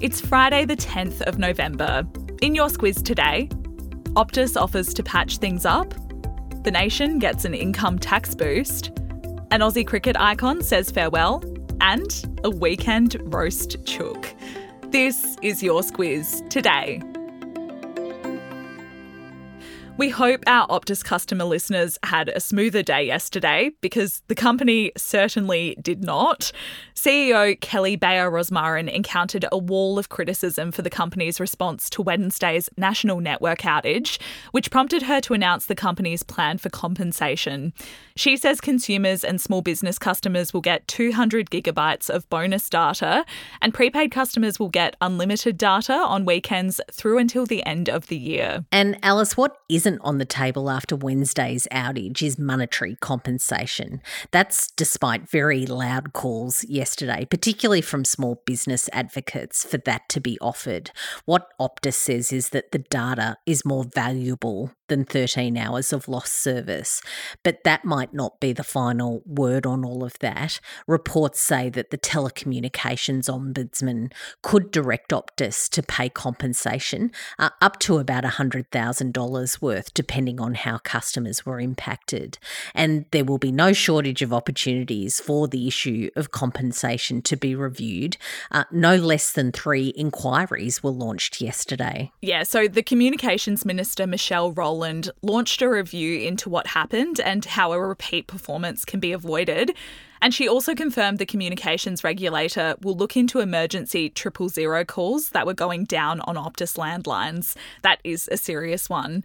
It's Friday, the 10th of November. In your Squiz today, Optus offers to patch things up, the nation gets an income tax boost, an Aussie cricket icon says farewell, and a weekend roast chook. This is your Squiz today. We hope our Optus customer listeners had a smoother day yesterday because the company certainly did not. CEO Kelly Bayer Rosmarin encountered a wall of criticism for the company's response to Wednesday's national network outage, which prompted her to announce the company's plan for compensation. She says consumers and small business customers will get 200 gigabytes of bonus data, and prepaid customers will get unlimited data on weekends through until the end of the year. And Alice, what isn't on the table after Wednesday's outage is monetary compensation. That's despite very loud calls yesterday, particularly from small business advocates, for that to be offered. What Optus says is that the data is more valuable than 13 hours of lost service. But that might not be the final word on all of that. Reports say that the telecommunications ombudsman could direct Optus to pay compensation uh, up to about $100,000 worth depending on how customers were impacted. And there will be no shortage of opportunities for the issue of compensation to be reviewed. Uh, no less than three inquiries were launched yesterday. Yeah, so the Communications Minister, Michelle Rowland, launched a review into what happened and how a repeat performance can be avoided. And she also confirmed the communications regulator will look into emergency triple zero calls that were going down on Optus landlines. That is a serious one.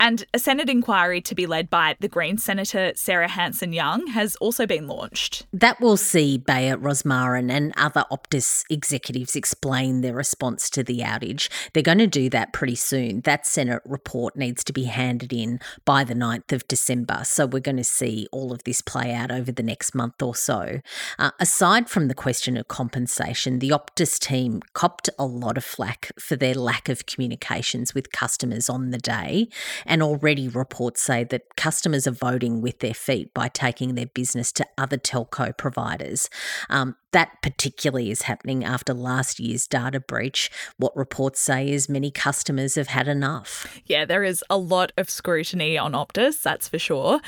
And a Senate inquiry to be led by the Green Senator Sarah Hanson Young has also been launched. That will see Bayer Rosmarin and other Optus executives explain their response to the outage. They're going to do that pretty soon. That Senate report needs to be handed in by the 9th of December. So we're going to see all of this play out over the next month or so. Uh, aside from the question of compensation, the Optus team copped a lot of flack for their lack of communications with customers on the day and already reports say that customers are voting with their feet by taking their business to other telco providers. Um, that particularly is happening after last year's data breach. What reports say is many customers have had enough. Yeah, there is a lot of scrutiny on Optus, that's for sure.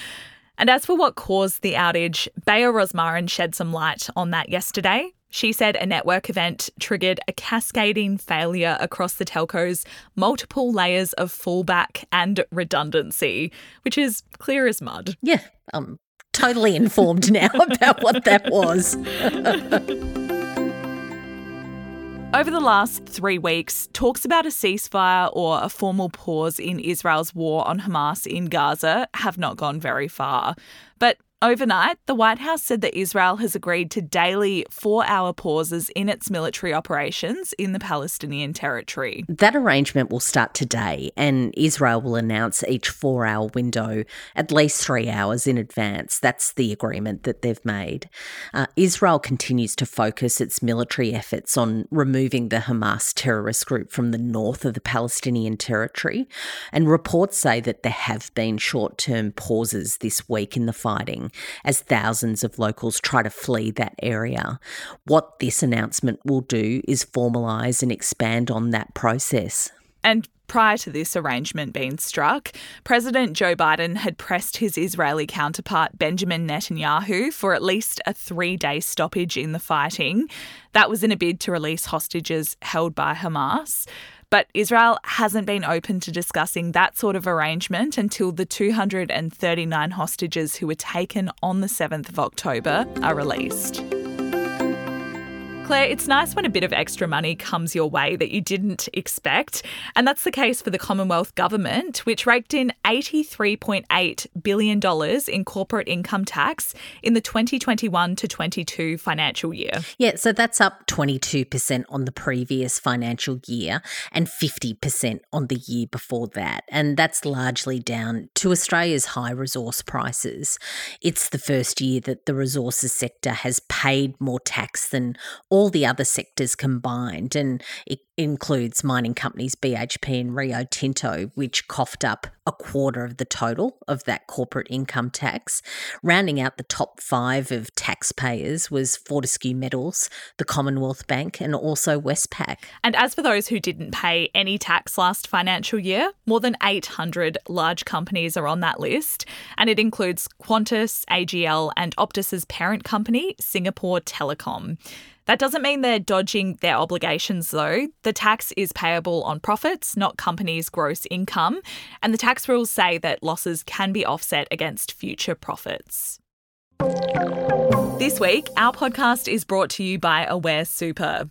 And as for what caused the outage, Bayer Rosmarin shed some light on that yesterday. She said a network event triggered a cascading failure across the telco's multiple layers of fallback and redundancy, which is clear as mud. Yeah, I'm totally informed now about what that was. Over the last three weeks, talks about a ceasefire or a formal pause in Israel's war on Hamas in Gaza have not gone very far. But Overnight, the White House said that Israel has agreed to daily four hour pauses in its military operations in the Palestinian territory. That arrangement will start today, and Israel will announce each four hour window at least three hours in advance. That's the agreement that they've made. Uh, Israel continues to focus its military efforts on removing the Hamas terrorist group from the north of the Palestinian territory, and reports say that there have been short term pauses this week in the fighting as thousands of locals try to flee that area. What this announcement will do is formalise and expand on that process. And prior to this arrangement being struck, President Joe Biden had pressed his Israeli counterpart Benjamin Netanyahu for at least a three day stoppage in the fighting. That was in a bid to release hostages held by Hamas. But Israel hasn't been open to discussing that sort of arrangement until the 239 hostages who were taken on the 7th of October are released. Claire, it's nice when a bit of extra money comes your way that you didn't expect. And that's the case for the Commonwealth Government, which raked in $83.8 billion in corporate income tax in the 2021 to 22 financial year. Yeah, so that's up 22% on the previous financial year and 50% on the year before that. And that's largely down to Australia's high resource prices. It's the first year that the resources sector has paid more tax than all the other sectors combined. And it includes mining companies BHP and Rio Tinto, which coughed up a quarter of the total of that corporate income tax. Rounding out the top five of taxpayers was Fortescue Metals, the Commonwealth Bank, and also Westpac. And as for those who didn't pay any tax last financial year, more than 800 large companies are on that list, and it includes Qantas, AGL, and Optus's parent company, Singapore Telecom. That doesn't mean they're dodging their obligations, though. The tax is payable on profits, not companies' gross income, and the tax rules say that losses can be offset against future profits. This week, our podcast is brought to you by Aware Super.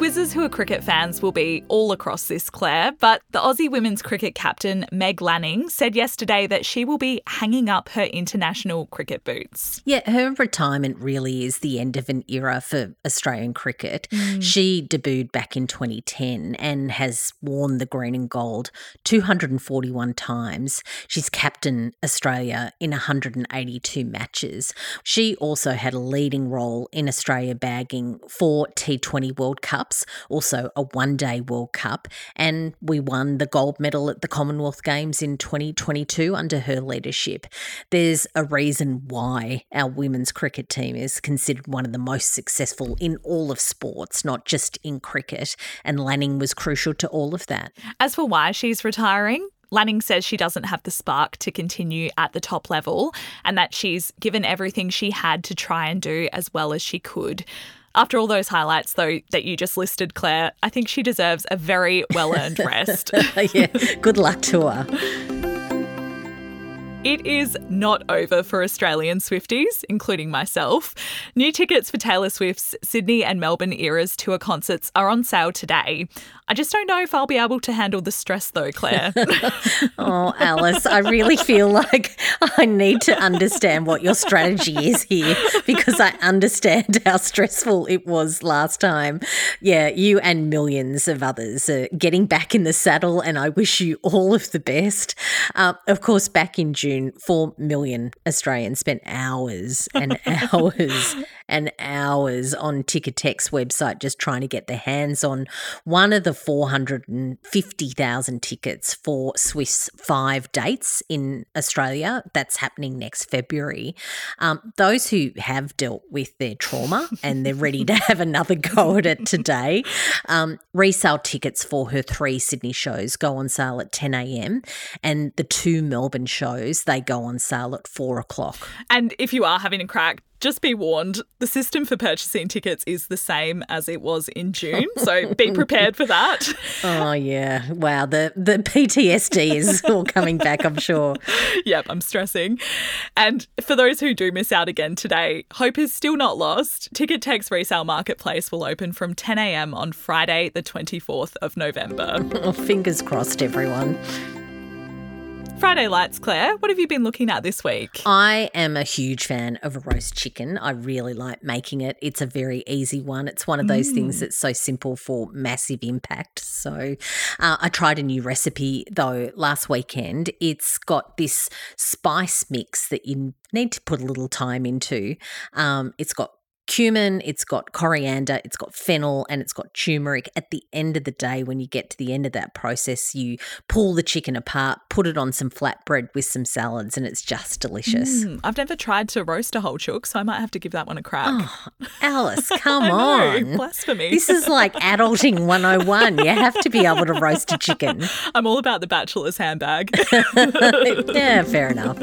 Squizzes who are cricket fans will be all across this, Claire, but the Aussie women's cricket captain Meg Lanning said yesterday that she will be hanging up her international cricket boots. Yeah, her retirement really is the end of an era for Australian cricket. Mm. She debuted back in 2010 and has worn the green and gold 241 times. She's captain Australia in 182 matches. She also had a leading role in Australia bagging four T20 World Cups Cups, also a one day World Cup, and we won the gold medal at the Commonwealth Games in 2022 under her leadership. There's a reason why our women's cricket team is considered one of the most successful in all of sports, not just in cricket, and Lanning was crucial to all of that. As for why she's retiring, Lanning says she doesn't have the spark to continue at the top level and that she's given everything she had to try and do as well as she could. After all those highlights, though, that you just listed, Claire, I think she deserves a very well earned rest. yeah, good luck to her. It is not over for Australian Swifties, including myself. New tickets for Taylor Swift's Sydney and Melbourne eras tour concerts are on sale today. I just don't know if I'll be able to handle the stress though, Claire. oh, Alice, I really feel like I need to understand what your strategy is here because I understand how stressful it was last time. Yeah, you and millions of others are getting back in the saddle, and I wish you all of the best. Uh, of course, back in June, June, 4 million Australians spent hours and hours and hours on Ticketek's website just trying to get their hands on one of the 450,000 tickets for Swift's five dates in Australia. That's happening next February. Um, those who have dealt with their trauma and they're ready to have another go at it today, um, resale tickets for her three Sydney shows go on sale at 10 a.m. and the two Melbourne shows they go on sale at four o'clock. And if you are having a crack, just be warned the system for purchasing tickets is the same as it was in June. So be prepared for that. Oh, yeah. Wow. The, the PTSD is all coming back, I'm sure. Yep, I'm stressing. And for those who do miss out again today, hope is still not lost. Ticketek's resale marketplace will open from 10 a.m. on Friday, the 24th of November. Oh, fingers crossed, everyone. Friday Lights, Claire, what have you been looking at this week? I am a huge fan of a roast chicken. I really like making it. It's a very easy one. It's one of those mm. things that's so simple for massive impact. So uh, I tried a new recipe though last weekend. It's got this spice mix that you need to put a little time into. Um, it's got cumin, it's got coriander, it's got fennel, and it's got turmeric. At the end of the day, when you get to the end of that process, you pull the chicken apart, put it on some flatbread with some salads, and it's just delicious. Mm, I've never tried to roast a whole chook, so I might have to give that one a crack. Oh, Alice, come on. know, blasphemy. This is like adulting 101. You have to be able to roast a chicken. I'm all about the bachelor's handbag. yeah, fair enough.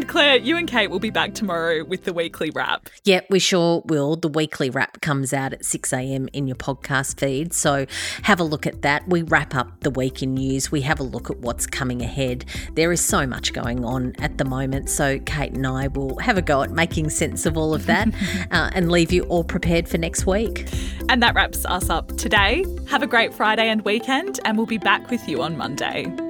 And Claire, you and Kate will be back tomorrow with the weekly wrap. Yep, we sure will. The weekly wrap comes out at 6 a.m. in your podcast feed. So have a look at that. We wrap up the week in news. We have a look at what's coming ahead. There is so much going on at the moment. So Kate and I will have a go at making sense of all of that uh, and leave you all prepared for next week. And that wraps us up today. Have a great Friday and weekend, and we'll be back with you on Monday.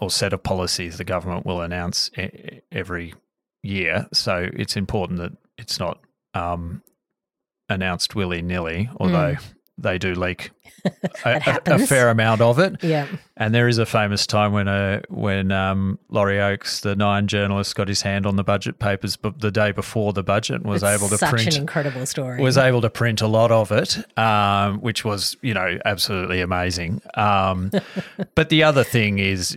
or set of policies the government will announce e- every year. So it's important that it's not um, announced willy nilly, although they do leak a, a, a fair amount of it. Yeah. And there is a famous time when uh, when um, Laurie Oakes, the Nine journalist, got his hand on the budget papers, but the day before the budget was It's able to such print an incredible story. was able to print a lot of it, um, which was, you know, absolutely amazing. Um, but the other thing is,